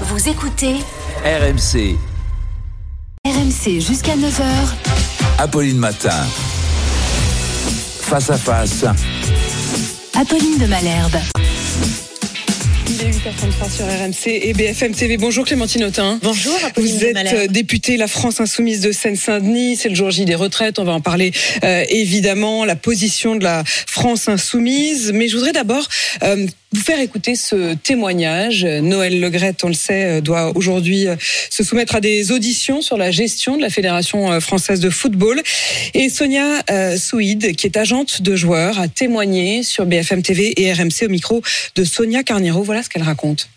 Vous écoutez RMC, RMC jusqu'à 9h. Apolline Matin. Face à face, Apolline de Malherbe. Il est 8h33 sur RMC et BFM TV. Bonjour Clémentine Autain. Bonjour, Apolline Vous êtes euh, députée La France Insoumise de Seine-Saint-Denis. C'est le jour J des retraites. On va en parler euh, évidemment. La position de la France Insoumise. Mais je voudrais d'abord euh, vous faire écouter ce témoignage. Noël Legrette, on le sait, doit aujourd'hui se soumettre à des auditions sur la gestion de la Fédération française de football. Et Sonia euh, Souid, qui est agente de joueurs, a témoigné sur BFM TV et RMC au micro de Sonia Carniro. Voilà ce qu'elle raconte.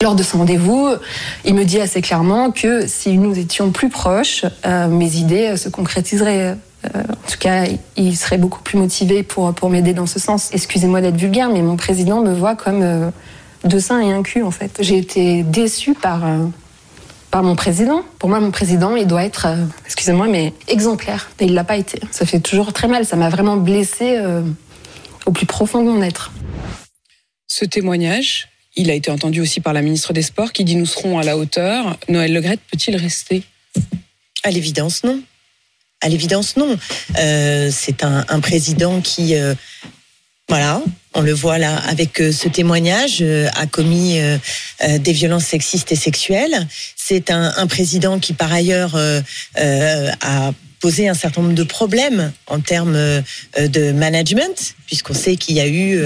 Lors de ce rendez-vous, il me dit assez clairement que si nous étions plus proches, euh, mes idées se concrétiseraient. Euh, en tout cas, il serait beaucoup plus motivé pour, pour m'aider dans ce sens. Excusez-moi d'être vulgaire, mais mon président me voit comme euh, deux seins et un cul, en fait. J'ai été déçue par, par mon président. Pour moi, mon président, il doit être, excusez-moi, mais exemplaire. Et il l'a pas été. Ça fait toujours très mal. Ça m'a vraiment blessée au plus profond de mon être. Ce témoignage, il a été entendu aussi par la ministre des Sports qui dit nous serons à la hauteur. Noël Legrette peut-il rester? À l'évidence, non. À l'évidence, non. Euh, c'est un, président qui, euh, voilà, on le voit là avec euh, ce témoignage, a commis des violences sexistes et sexuelles. C'est un, président qui, par ailleurs, a posé un certain nombre de problèmes en termes de management, puisqu'on sait qu'il y a eu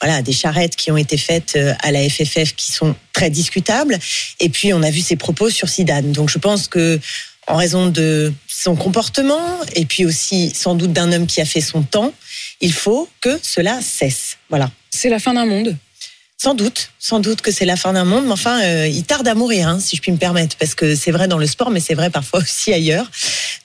voilà des charrettes qui ont été faites euh, à la FFF qui sont très discutables. Et puis on a vu ses propos sur Zidane. Donc je pense que en raison de son comportement et puis aussi sans doute d'un homme qui a fait son temps, il faut que cela cesse. Voilà. C'est la fin d'un monde. Sans doute, sans doute que c'est la fin d'un monde, mais enfin, euh, il tarde à mourir, hein, si je puis me permettre, parce que c'est vrai dans le sport, mais c'est vrai parfois aussi ailleurs.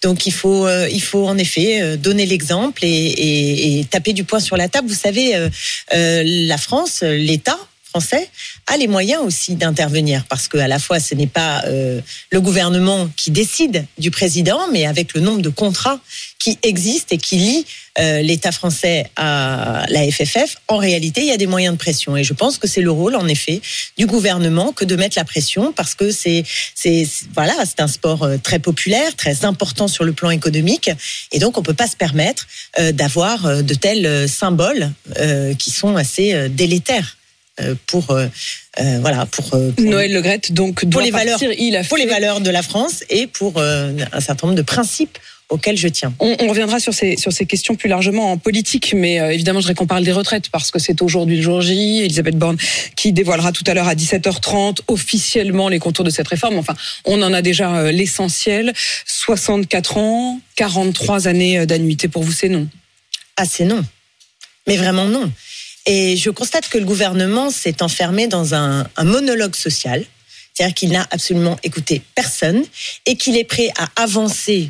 Donc il faut, euh, il faut en effet euh, donner l'exemple et, et- et taper du poing sur la table. Vous savez, euh, euh, la France, l'État français a les moyens aussi d'intervenir parce que à la fois ce n'est pas euh, le gouvernement qui décide du président, mais avec le nombre de contrats qui existent et qui lient euh, l'État français à la FFF, en réalité, il y a des moyens de pression. Et je pense que c'est le rôle, en effet, du gouvernement que de mettre la pression parce que c'est, c'est, voilà, c'est un sport euh, très populaire, très important sur le plan économique. Et donc, on peut pas se permettre d'avoir de tels symboles qui sont assez délétères pour, euh, euh, voilà, pour, euh, pour- Noël Legrette, donc, pour les valeurs. Il a pour les valeurs de la France et pour euh, un certain nombre de principes auxquels je tiens. On, on reviendra sur ces, sur ces questions plus largement en politique, mais euh, évidemment, je voudrais qu'on parle des retraites parce que c'est aujourd'hui le jour J. Elisabeth Borne qui dévoilera tout à l'heure à 17h30 officiellement les contours de cette réforme. Enfin, on en a déjà euh, l'essentiel. 64 ans, 43 années euh, d'annuité pour vous, c'est non? Ah, c'est non. Mais vraiment non. Et je constate que le gouvernement s'est enfermé dans un, monologue social. C'est-à-dire qu'il n'a absolument écouté personne et qu'il est prêt à avancer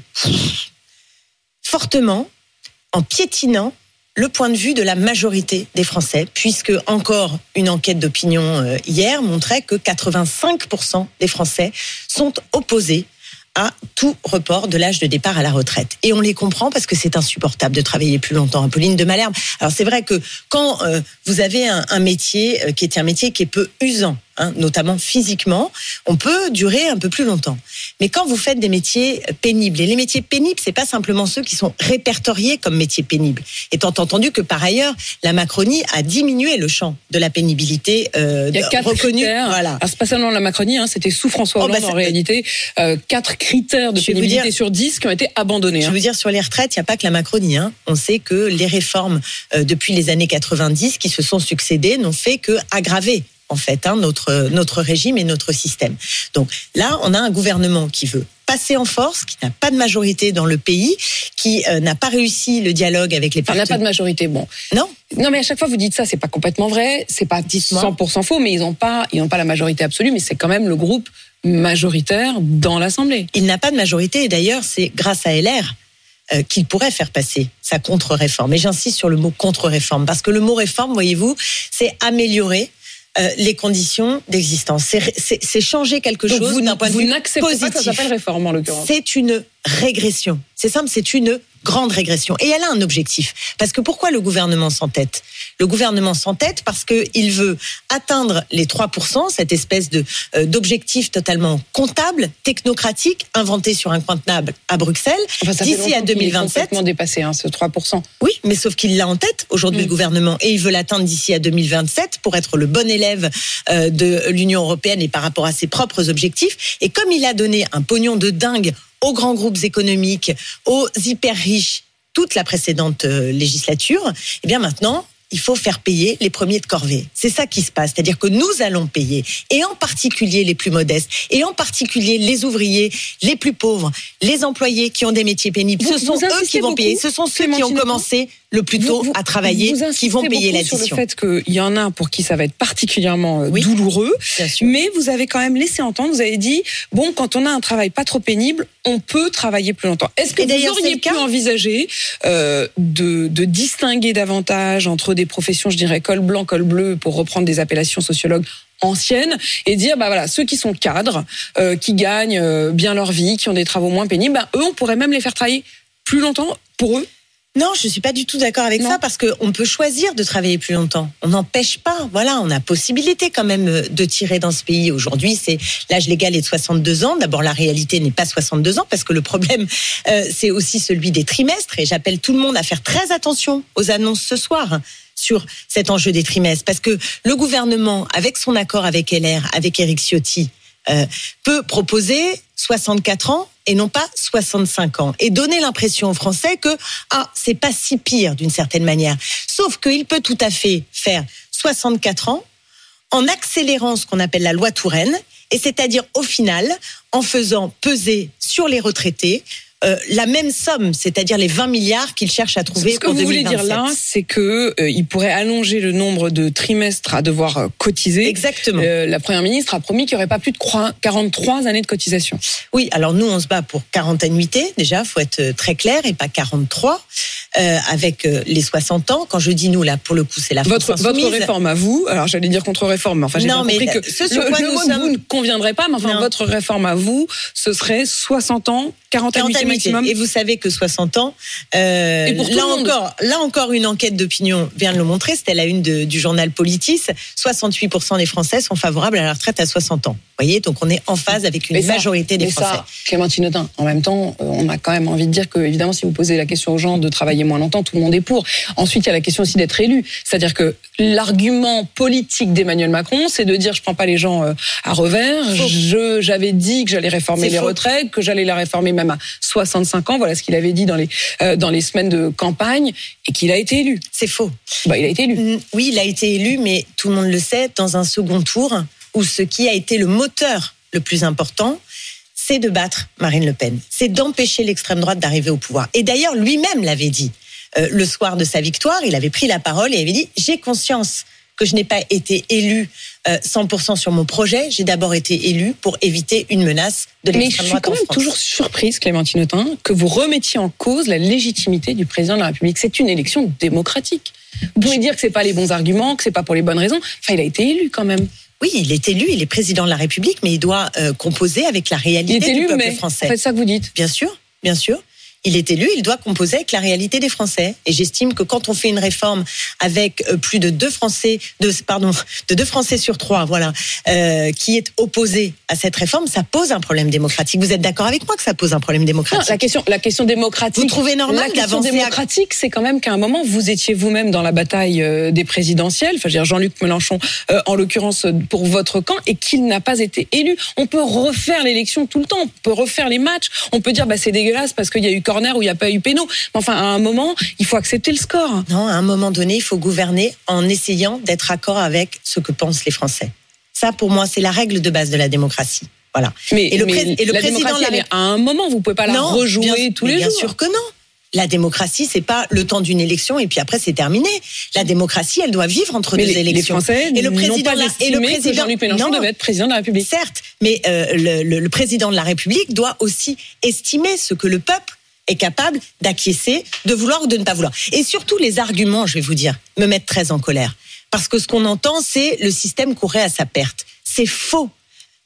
fortement en piétinant le point de vue de la majorité des Français, puisque encore une enquête d'opinion euh, hier montrait que 85% des Français sont opposés à tout report de l'âge de départ à la retraite. Et on les comprend parce que c'est insupportable de travailler plus longtemps. Apolline de Malherbe. Alors c'est vrai que quand euh, vous avez un, métier euh, qui est un métier qui est peu usant, hein, notamment physiquement, on peut durer un peu plus longtemps. Mais quand vous faites des métiers pénibles, et les métiers pénibles, c'est pas simplement ceux qui sont répertoriés comme métiers pénibles, étant entendu que par ailleurs la Macronie a diminué le champ de la pénibilité euh, Il y a quatre reconnue. critères. Voilà. Alors, c'est pas seulement la Macronie, hein, c'était sous François Oh, Hollande bah, en ça- réalité. Euh, quatre critères de Je pénibilité dire- sur 10 qui ont été abandonnés. Je hein. veux dire, sur les retraites, il n'y a pas que la Macronie. Hein. On sait que les réformes euh, depuis les années 90 qui se sont succédées n'ont fait que aggraver en fait hein, notre notre régime et notre système. Donc là, on a un gouvernement qui veut passer en force, qui n'a pas de majorité dans le pays, qui euh, n'a pas réussi le dialogue avec les on n'a pas de partenaires. majorité. Bon, Non, Non, mais à chaque fois vous dites ça, c'est pas complètement vrai, c'est pas Dites-moi. 100% faux, mais ils n'ont pas, ils pas la majorité absolue, mais c'est quand même le groupe majoritaire dans l'Assemblée. il n'a pas de majorité. Et d'ailleurs, c'est grâce à LR euh, qu'il pourrait faire passer sa contre-réforme. Et j'insiste sur le mot contre-réforme, parce que le mot réforme, voyez-vous, c'est améliorer euh, les conditions d'existence. C'est- changer quelque Donc chose vous, d'un point de vous vue n'acceptez pas que ça positif. s'appelle réforme en l'occurrence. C'est une régression. C'est simple, c'est une grande régression. Et elle a un objectif. Parce que pourquoi le gouvernement s'entête Le gouvernement s'entête parce qu'il veut atteindre les 3%, cette espèce de euh, d'objectif totalement comptable, technocratique, inventé sur un table à Bruxelles, Enfin, d'ici à longtemps qu'il est 2027. dépassé, hein, ce 3%. Oui, mais sauf qu'il l'a en tête aujourd'hui Mm. le gouvernement et il veut l'atteindre d'ici à 2027 pour être le bon élève euh, de l'Union européenne et par rapport à ses propres objectifs. Et comme il a donné un pognon de dingue aux grands groupes économiques, aux hyper riches, toute la précédente euh, législature, eh bien maintenant. Il faut faire payer les premiers de corvée. C'est ça qui se passe. C'est-à-dire que nous allons payer, et en particulier les plus modestes, et en particulier les ouvriers, les plus pauvres, les employés qui ont des métiers pénibles. Vous- Ce sont eux qui vont payer. Ce sont ceux qui ont commencé le plus tôt Vous- à travailler, vous qui vont payer beaucoup sur l'addition. le fait qu'il y en a pour qui ça va être particulièrement euh, Oui. douloureux. Mais vous avez quand même laissé entendre, vous avez dit, bon, quand on a un travail pas trop pénible, on peut travailler plus longtemps. Est-ce que vous auriez pu envisager euh, de, de distinguer davantage entre des professions, je dirais, col blanc, col bleu, pour reprendre des appellations sociologues anciennes, et dire, bah voilà, ceux qui sont cadres, euh, qui gagnent euh, bien leur vie, qui ont des travaux moins pénibles, bah, eux, on pourrait même les faire travailler plus longtemps pour eux. Non, je suis pas du tout d'accord avec Non. ça parce qu'on peut choisir de travailler plus longtemps. On n'empêche pas. Voilà, on a possibilité quand même euh, de tirer dans ce pays. Aujourd'hui, c'est l'âge légal est de 62 ans. D'abord, la réalité n'est pas 62 ans parce que le problème, euh, c'est aussi celui des trimestres. Et j'appelle tout le monde à faire très attention aux annonces ce soir sur cet enjeu des trimestres parce que le gouvernement, avec son accord avec LR, avec Éric Ciotti, euh, peut proposer 64 ans et non pas 65 ans et donner l'impression aux Français que ah c'est pas si pire d'une certaine manière. Sauf qu'il peut tout à fait faire 64 ans en accélérant ce qu'on appelle la loi Touraine et c'est-à-dire au final en faisant peser sur les retraités euh, la même somme, c'est-à-dire les 20 milliards qu'il cherche à trouver Ce que pour vous voulez 2027. dire là, c'est que euh, il pourrait allonger le nombre de trimestres à devoir euh, cotiser. Exactement. Euh, la première ministre a promis qu'il n'y aurait pas plus de croi- 43 années de cotisation. Oui, alors nous, on se bat pour 40 annuités, déjà, faut être très clair, et pas 43, euh, avec les 60 ans. Quand je dis nous, là, pour le coup, c'est la France Votre, votre insoumise. réforme à vous, alors j'allais dire contre-réforme, mais enfin j'ai Non, bien mais compris que ce sur le, quoi le nous mot de sommes- vous ne conviendrait pas, mais enfin Non. votre réforme à vous, ce serait 60 ans, 40, 40 annuités annuités. Maximum. Et vous savez que 60 ans, euh, Et pour tout là encore, là encore, une enquête d'opinion vient de le montrer. C'était la une de- du journal Politis. 68% des Français sont favorables à la retraite à 60 ans. Voyez, donc on est en phase avec une Mais ça- majorité des mais Français. ça, Clémentine Autain, en même temps, euh, on a quand même envie de dire que, évidemment, si vous posez la question aux gens de travailler moins longtemps, tout le monde est pour. Ensuite, il y a la question aussi d'être élu. C'est-à-dire que l'argument politique d'Emmanuel Macron, c'est de dire je prends pas les gens euh, à revers. J'avais dit que j'allais réformer les faux. retraites, que j'allais la réformer même à 65 ans. Voilà ce qu'il avait dit dans les, euh, dans les semaines de campagne et qu'il a été élu. C'est faux. Bah, il a été élu. Oui, il a été élu, mais tout le monde le sait, dans un second tour, où ce qui a été le moteur le plus important, c'est de battre Marine Le Pen. C'est d'empêcher l'extrême droite d'arriver au pouvoir. Et d'ailleurs, lui-même l'avait dit. Euh, le soir de sa victoire, il avait pris la parole et avait dit J'ai conscience que je n'ai pas été élu euh, 100% sur mon projet. J'ai d'abord été élu pour éviter une menace de Mais je l'extrême suis quand même France. toujours surprise, Clémentine Autain, que vous remettiez en cause la légitimité du président de la République. C'est une élection démocratique. Vous pouvez dire que c'est pas les bons arguments, que c'est pas pour les bonnes raisons. Enfin, il a été élu quand même. Oui, il est élu, il est président de la République, mais il doit euh, composer avec la Il réalité est du élu, peuple mais français. c'est ça que vous dites. Bien sûr, bien sûr. Il est élu, il doit composer avec la réalité des Français. Et j'estime que quand on fait une réforme avec euh, plus de deux Français, de, pardon, de deux Français sur trois, voilà, euh, qui est opposé à cette réforme, ça pose un problème démocratique. Vous êtes d'accord avec moi que ça pose un problème Non, démocratique la question, la question démocratique. Vous trouvez normal La question d'avancer à- démocratique, c'est quand même qu'à un moment, vous étiez vous-même dans la bataille euh, des présidentielles. Enfin, je veux dire Jean-Luc Mélenchon, euh, en l'occurrence pour votre camp, et qu'il n'a pas été élu. On peut refaire l'élection tout le temps. On peut refaire les matchs. On peut dire, bah, c'est dégueulasse parce qu'il y a eu corner ou il n'y a pas eu péno. Mais enfin, à un moment, il faut accepter le score. Non, à un moment donné, il faut gouverner en essayant d'être accord avec ce que pensent les Français. Ça, pour moi, c'est la règle de base de la démocratie. Voilà. Mais, Et le mais pré- et le la président de la à un moment, vous pouvez pas la rejouer bien, tous les bien jours. sûr que non. La démocratie, c'est pas le temps d'une élection et puis après c'est terminé. La démocratie, elle doit vivre entre Mais deux les, les élections. Français et le président pas la- et le président Jean-Luc Mélenchon Non. devait être président de la République. Certes, mais euh, le, le- le président de la République doit aussi estimer ce que le peuple est capable d'acquiescer, de vouloir ou de ne pas vouloir. Et surtout, les arguments, je vais vous dire, me mettent très en colère. Parce que ce qu'on entend, c'est le système courait à sa perte. C'est faux.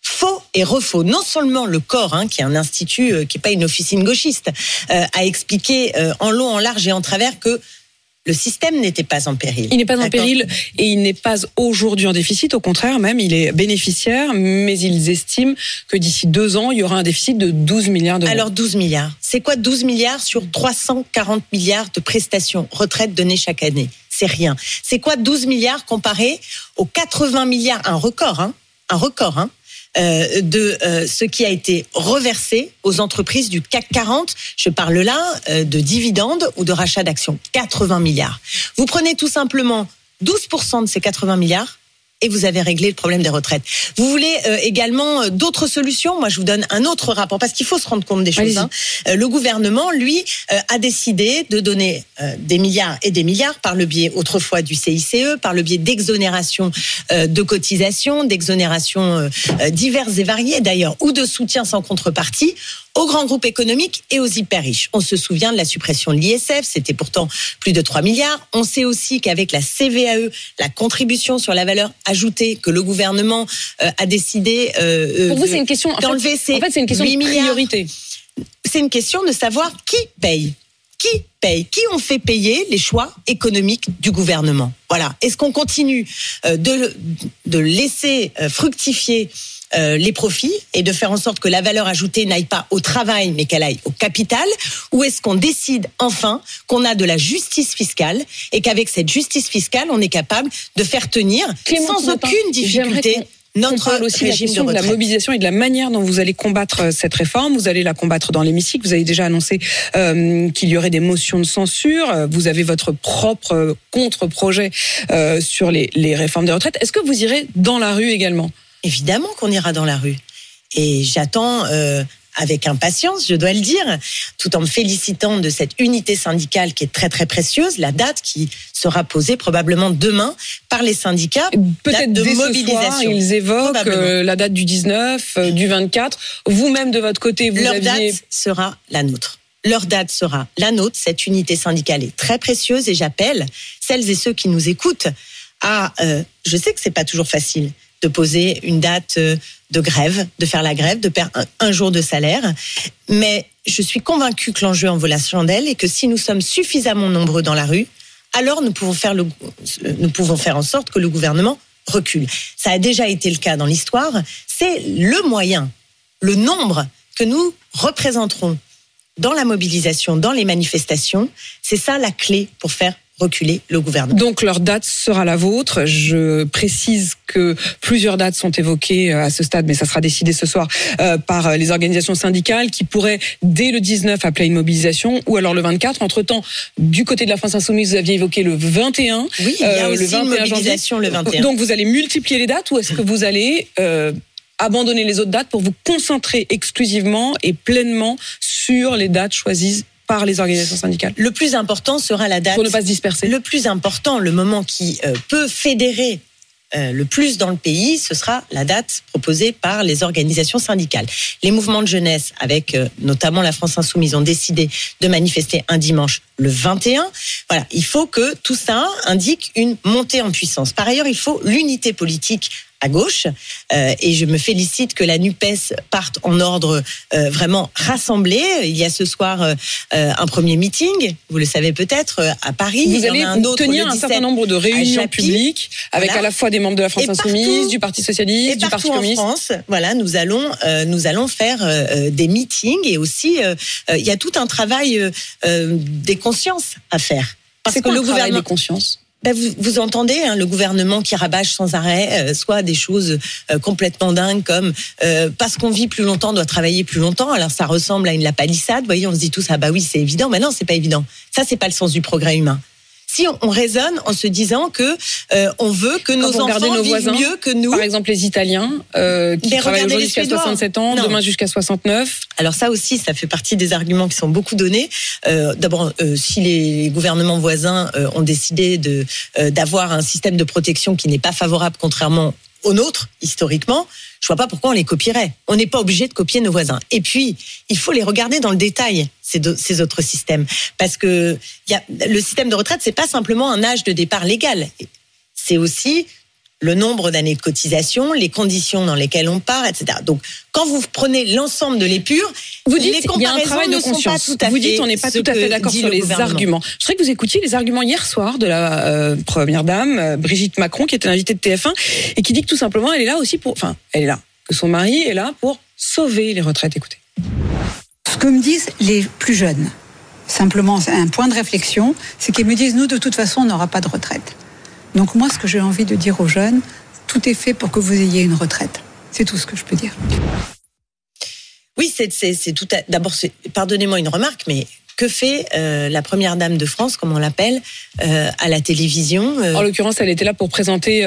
Faux. et refaux. Non seulement le corps, hein, qui est un institut, euh, qui n'est pas une officine gauchiste, euh, a expliqué euh, en long, en large et en travers que le système n'était pas en péril. Il n'est pas en péril et il n'est pas aujourd'hui en déficit. Au contraire, même, il est bénéficiaire, mais ils estiment que d'ici deux ans, il y aura un déficit de 12 milliards d'euros. Alors 12 milliards. C'est quoi 12 milliards sur 340 milliards de prestations retraite données chaque année? C'est rien. C'est quoi 12 milliards comparé aux 80 milliards, un record, hein, un record, hein, euh, de euh, ce qui a été reversé aux entreprises du CAC 40. Je parle là euh, de dividendes ou de rachat d'actions. 80 milliards. Vous prenez tout simplement 12% de ces 80 milliards et vous avez réglé le problème des retraites. Vous voulez euh, également euh, d'autres solutions? Moi, je vous donne un autre rapport parce qu'il faut se rendre compte des choses. Hein. Euh, le gouvernement, lui, a décidé de donner des milliards et des milliards par le biais autrefois du CICE, par le biais d'exonérations de cotisations, d'exonérations diverses et variées d'ailleurs, ou de soutien sans contrepartie aux grands groupes économiques et aux hyper riches. On se souvient de la suppression de l'ISF, c'était pourtant plus de 3 milliards. On sait aussi qu'avec la CVAE, la contribution sur la valeur ajoutée que le gouvernement euh, a décidé euh, euh, Pour vous, c'est une question. En d'enlever en fait, c'est une question 8 de priorité. C'est une question de savoir qui paye. Qui paye? Qui ont fait payer les choix économiques du gouvernement? Voilà. Est-ce qu'on continue euh, de, de laisser euh, fructifier euh, les profits et de faire en sorte que la valeur ajoutée n'aille pas au travail mais qu'elle aille au capital Ou est-ce qu'on décide enfin qu'on a de la justice fiscale et qu'avec cette justice fiscale, on est capable de faire tenir Clément sans aucune difficulté notre on parle aussi régime de de, la mobilisation et de la manière dont vous allez combattre euh, cette réforme. Vous allez la combattre dans l'hémicycle. Vous avez déjà annoncé euh, qu'il y aurait des motions de censure. Vous avez votre propre contre-projet euh, sur les, les réformes des retraites. Est-ce que vous irez dans la rue également? Évidemment qu'on ira dans la rue. Et j'attends euh, avec impatience, je dois le dire, tout en me félicitant de cette unité syndicale qui est très très précieuse, la date qui sera posée probablement demain par les syndicats. Peut-être de dès ce soir, mobilisation. ils évoquent euh, la date du 19, euh, du 24. Vous-même, de votre côté, vous Leur aviez... date sera la nôtre. Leur date sera la nôtre. Cette unité syndicale est très précieuse et j'appelle celles et ceux qui nous écoutent à. euh, je sais que c'est pas toujours facile de poser une date euh, de grève, de faire la grève, de perdre un, jour de salaire, mais je suis convaincue que l'enjeu en vaut la chandelle et que si nous sommes suffisamment nombreux dans la rue, alors nous pouvons faire le, nous pouvons faire en sorte que le gouvernement recule. Ça a déjà été le cas dans l'histoire. C'est le moyen, le nombre que nous représenterons dans la mobilisation, dans les manifestations. C'est ça la clé pour faire reculer le gouvernement. Donc leur date sera la vôtre. Je précise que plusieurs dates sont évoquées euh, à ce stade, mais ça sera décidé ce soir euh, par euh, les organisations syndicales qui pourraient dès le 19 appeler à une mobilisation ou alors le 24. Entre-temps, du côté de la France Insoumise, vous aviez évoqué le 21. Oui, il y a euh, aussi le 21 une janvier. mobilisation le 21. Donc vous allez multiplier les dates ou est-ce que vous allez euh, abandonner les autres dates pour vous concentrer exclusivement et pleinement sur les dates choisies par les organisations syndicales le plus important sera la date. pour ne pas se disperser Le plus important, le moment qui euh, peut fédérer euh, le plus dans le pays, ce sera la date proposée par les organisations syndicales. Les mouvements de jeunesse, avec euh, notamment la France Insoumise, ont décidé de manifester un dimanche le 21. Voilà, il faut que tout ça indique une montée en puissance. Par ailleurs, il faut l'unité politique à gauche. Euh, et je me félicite que la NUPES parte en ordre euh, vraiment rassemblé. Il y a ce soir euh, un premier meeting, vous le savez peut-être, à Paris. Il Vous en allez a un autre tenir un 17 certain nombre de réunions publiques avec Voilà. à la fois des membres de la France Et partout- Insoumise, du Parti Et Socialiste, du Parti en Communiste. France, voilà, nous allons nous allons faire des meetings et aussi il y a tout un travail des consciences à faire. Parce que quoi le gouvernement, des consciences? Vous, vous entendez hein, le gouvernement qui rabâche sans arrêt, euh, soit des choses euh, complètement dingues comme euh, parce qu'on vit plus longtemps, on doit travailler plus longtemps. Alors ça ressemble à une lapalissade. Vous voyez, on se dit tous ah bah oui c'est évident, mais non c'est pas évident. Ça c'est pas le sens du progrès humain. Si on, on raisonne en se disant que euh, on veut que nos enfants nos vivent voisins, mieux que nous, Par exemple, les Italiens euh, qui Mais travaillent aujourd'hui jusqu'à Suédois. 67 ans, Non. demain jusqu'à 69. Alors ça aussi, ça fait partie des arguments qui sont beaucoup donnés. Euh, D'abord, euh, si les gouvernements voisins euh, ont décidé de euh, d'avoir un système de protection qui n'est pas favorable, contrairement au nôtre historiquement, je vois pas pourquoi on les copierait. On n'est pas obligé de copier nos voisins. Et puis, il faut les regarder dans le détail ces, autres systèmes, parce que le système de retraite, c'est pas simplement un âge de départ légal. C'est aussi le nombre d'années de cotisation, les conditions dans lesquelles on part, etc. Donc, quand vous prenez l'ensemble de l'épure, vous dites les qu'il y a un travail de ne sont pas conscience. tout à vous fait dites on n'est pas tout à fait d'accord sur le les arguments. Je voudrais que vous écoutiez les arguments hier soir de la euh, première dame euh, Brigitte Macron, qui était invitée de TF1 et qui dit que tout simplement elle est là aussi pour, enfin, elle est là, que son mari est là pour sauver les retraites. Écoutez. Ce que me disent les plus jeunes, simplement c'est un point de réflexion, c'est qu'ils me disent nous de toute façon on n'aura pas de retraite. Donc moi ce que j'ai envie de dire aux jeunes, tout est fait pour que vous ayez une retraite. C'est tout ce que je peux dire. Oui, c'est tout. D'abord, pardonnez-moi une remarque, mais que fait euh, la première dame de France, comme on l'appelle, euh, à la télévision euh, En l'occurrence, elle était là pour présenter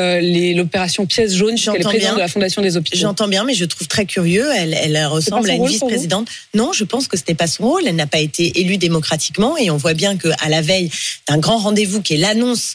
l'opération pièce jaune, J'entends présidente bien. de la Fondation des hôpitaux. J'entends bien, mais je trouve très curieux. Elle, elle ressemble à une vice-présidente. Non, je pense que ce n'est pas son rôle. Elle n'a pas été élue démocratiquement, et on voit bien que à la veille d'un grand rendez-vous qui est l'annonce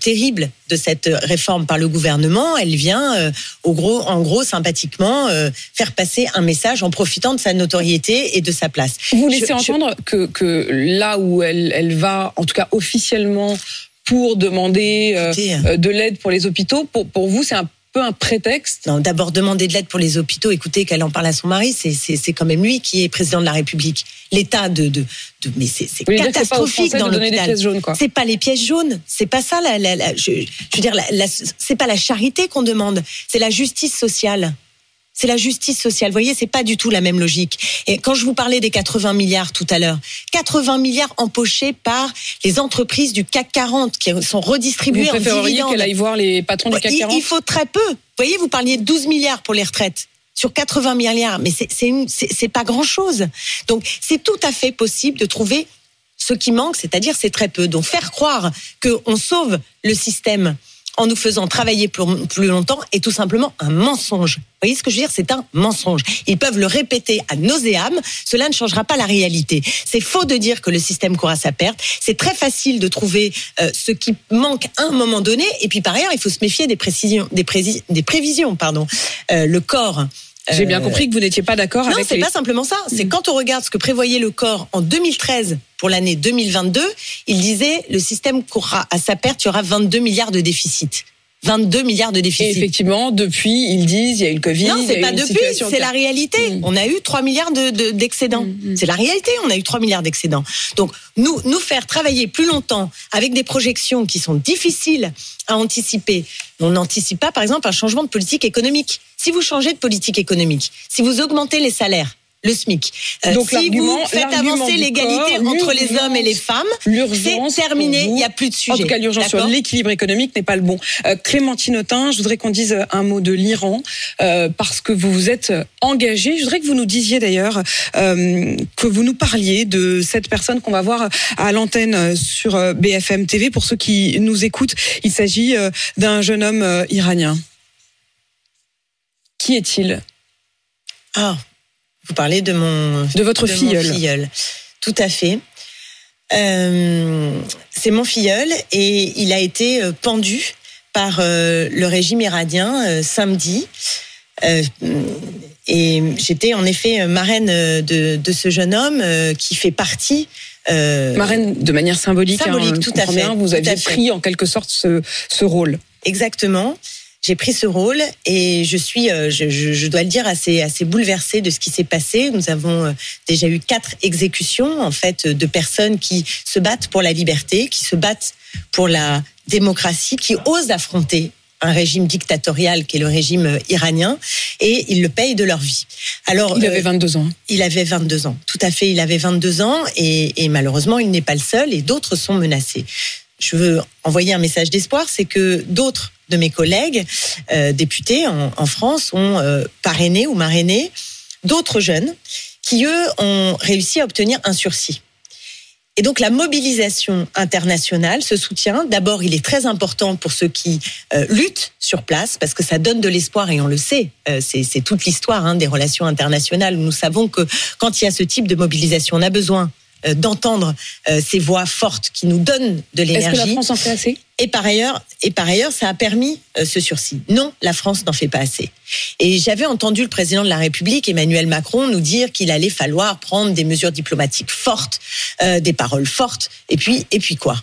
terrible de cette réforme par le gouvernement, elle vient, au gros, en gros, sympathiquement, faire passer un message en profitant de sa notoriété et de sa place. Vous Je- laissez je- entendre que, que là où elle, elle va, en tout cas officiellement, pour demander euh, Écoutez, euh, de l'aide pour les hôpitaux, pour, pour vous, c'est un peu un prétexte Non, d'abord demander de l'aide pour les hôpitaux. Écoutez, qu'elle en parle à son mari, c'est quand même lui qui est président de la République. L'état de de, de mais c'est pas catastrophique dans l'hôpital. C'est pas les pièces jaunes, c'est pas ça. La, la, la- je, je veux dire, c'est pas la charité qu'on demande, c'est la justice sociale. C'est la justice sociale. Vous voyez, c'est pas du tout la même logique. Et quand je vous parlais des 80 milliards tout à l'heure, 80 milliards empochés par les entreprises du CAC 40 qui sont Vous redistribués en dividendes. qu'elle aille voir les patrons du CAC Il- 40 Il faut très peu. Vous voyez, vous parliez de 12 milliards pour les retraites sur 80 milliards, mais c'est pas grand chose. Donc c'est tout à fait possible de trouver ce qui manque, c'est-à-dire c'est très peu. Donc faire croire qu'on sauve le système en nous faisant travailler plus, plus longtemps est tout simplement un mensonge. Vous voyez ce que je veux dire? C'est un mensonge. Ils peuvent le répéter à nauséam, cela ne changera pas la réalité. C'est faux de dire que le système court à sa perte. C'est très facile de trouver euh, ce qui manque à un moment donné. Et puis par ailleurs, il faut se méfier des précisions, des, des prévisions. Pardon. Euh, le corps. J'ai bien euh, compris que vous n'étiez pas d'accord non, avec c'est les... pas simplement ça. C'est Mm. quand on regarde ce que prévoyait le corps en 2013 pour l'année 2022, il disait le système courra à sa perte, il y aura 22 milliards de déficit. 22 milliards de Et déficit. effectivement, depuis, ils disent, il y a eu le Covid. Non, c'est pas depuis, situation c'est qui a- la réalité. Mm. On a eu 3 milliards de- de- d'excédents. Mm, mm. C'est la réalité, on a eu 3 milliards d'excédents. Donc, nous, nous faire travailler plus longtemps avec des projections qui sont difficiles à anticiper. On n'anticipe pas, par exemple, un changement de politique économique. Si vous changez de politique économique, si vous augmentez les salaires, le SMIC, euh, Donc, si vous faites avancer l'égalité entre les hommes et les femmes, L'urgence. c'est terminé, il n'y a plus de sujet. En tout cas, l'urgence sur l'équilibre économique n'est pas le bon. Euh, Clémentine Autain, je voudrais qu'on dise un mot de l'Iran, euh, parce que vous vous êtes engagée. Je voudrais que vous nous disiez d'ailleurs, euh, que vous nous parliez de cette personne qu'on va voir à l'antenne euh, sur euh, BFM TV. Pour ceux qui nous écoutent, il s'agit euh, d'un jeune homme euh, iranien. Qui est-il? Ah, vous parlez de mon De votre de mon filleul. Tout à fait. Euh, c'est mon filleul et il a été euh, pendu par euh, le régime iranien euh, samedi. Et j'étais en effet marraine de, de ce jeune homme qui fait partie. euh, Marraine de manière symbolique. Symbolique, hein, tout je à fait, bien, Vous tout fait. pris en quelque sorte ce, ce rôle. Exactement. J'ai pris ce rôle et je suis, euh, je, je- je dois le dire, assez, assez bouleversée de ce qui s'est passé. Nous avons euh, déjà eu quatre exécutions en fait de personnes qui se battent pour la liberté, qui se battent pour la démocratie, qui osent affronter un régime dictatorial qui est le régime euh, iranien et ils le payent de leur vie. Alors, Il euh, avait 22 ans. il avait 22 ans. Tout à fait, il avait 22 ans et, et malheureusement, il n'est pas le seul et d'autres sont menacés. Je veux envoyer un message d'espoir, c'est que d'autres de mes collègues euh, députés en, en France ont euh, parrainé ou marrainé d'autres jeunes qui, eux, ont réussi à obtenir un sursis. Et donc la mobilisation internationale, ce soutien, d'abord, il est très important pour ceux qui euh, luttent sur place, parce que ça donne de l'espoir, et on le sait, euh, c'est toute l'histoire hein, des relations internationales. Nous savons que quand il y a ce type de mobilisation, on a besoin d'entendre euh, ces voix fortes qui nous donnent de Est-ce que la l'énergie. France en fait assez? Et par ailleurs, et par ailleurs, ça a permis euh, ce sursis. Non, la France n'en fait pas assez. Et j'avais entendu le président de la République, Emmanuel Macron, nous dire qu'il allait falloir prendre des mesures diplomatiques fortes, euh, des paroles fortes. Et puis, et puis quoi?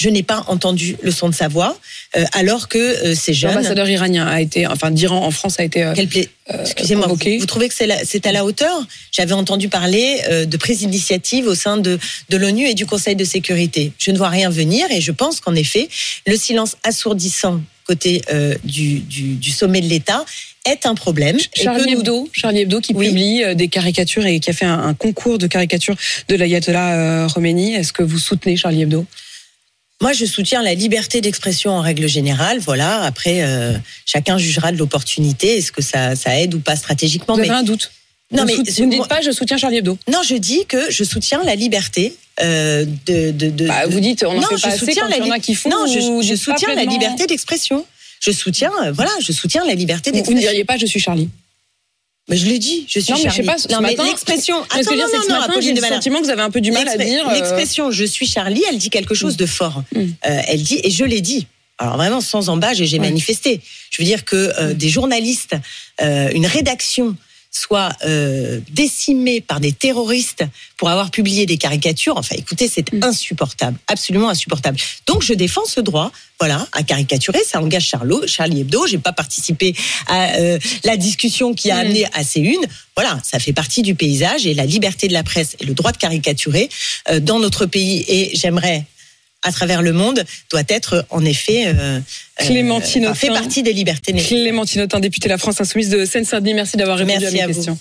Je n'ai pas entendu le son de sa voix, euh, alors que euh, ces jeunes. L'ambassadeur iranien a été, enfin d'Iran en France a été. euh, pla- Excusez-moi, vous, trouvez que c'est à la hauteur? J'avais entendu parler euh, de prises d'initiative au sein de, de l'ONU et du Conseil de sécurité. Je ne vois rien venir et je pense qu'en effet, le silence assourdissant côté euh, du, du, du sommet de l'État est un problème. Charlie nous- Hebdo, Charlie Hebdo qui Oui. publie euh, des caricatures et qui a fait un, un concours de caricatures de l'ayatollah euh, Khomeini. Est-ce que vous soutenez Charlie Hebdo? Moi, je soutiens la liberté d'expression en règle générale. Voilà. Après, euh, chacun jugera de l'opportunité. Est-ce que ça, ça aide ou pas stratégiquement Vous mais- avez un doute Non, vous, mais vous ne dites moi- pas je soutiens Charlie Hebdo. Non, je dis que je soutiens la liberté euh, de, de, de- Bah, de- vous dites on en non, fait je pas assez soutiens quand la il y en a qui font. Non, je, soutiens la liberté d'expression. Je soutiens, euh, voilà, je soutiens la liberté Vous, vous ne d'expression. diriez pas je suis Charlie. Mais je l'ai dit, je suis Non, mais je sais Charlie. pas, non, matin- l'expression. Mais ce que que ce non, matin, j'ai le sentiment que vous avez un peu du mal à dire. euh, L'expression je suis Charlie, elle dit quelque chose de fort. Mm. Euh, elle dit, et je l'ai dit. Alors vraiment sans embâche, et j'ai Ouais. manifesté. Je veux dire que euh, des journalistes, euh, une rédaction soit euh, décimée par des terroristes pour avoir publié des caricatures. Enfin, écoutez, c'est Mm. insupportable, absolument insupportable. Donc, je défends ce droit, voilà, à caricaturer. Ça engage Charlot, Charlie Hebdo. J'ai pas participé à euh, la discussion qui a Mm. amené à ces unes. Voilà, ça fait partie du paysage et la liberté de la presse et le droit de caricaturer euh, dans notre pays et j'aimerais à travers le monde doit être en effet euh, euh, Clémentine enfin, fait partie des libertés. Clémentine Autain, députée de la France Insoumise de Seine-Saint-Denis, merci d'avoir répondu Merci à mes à vous. questions.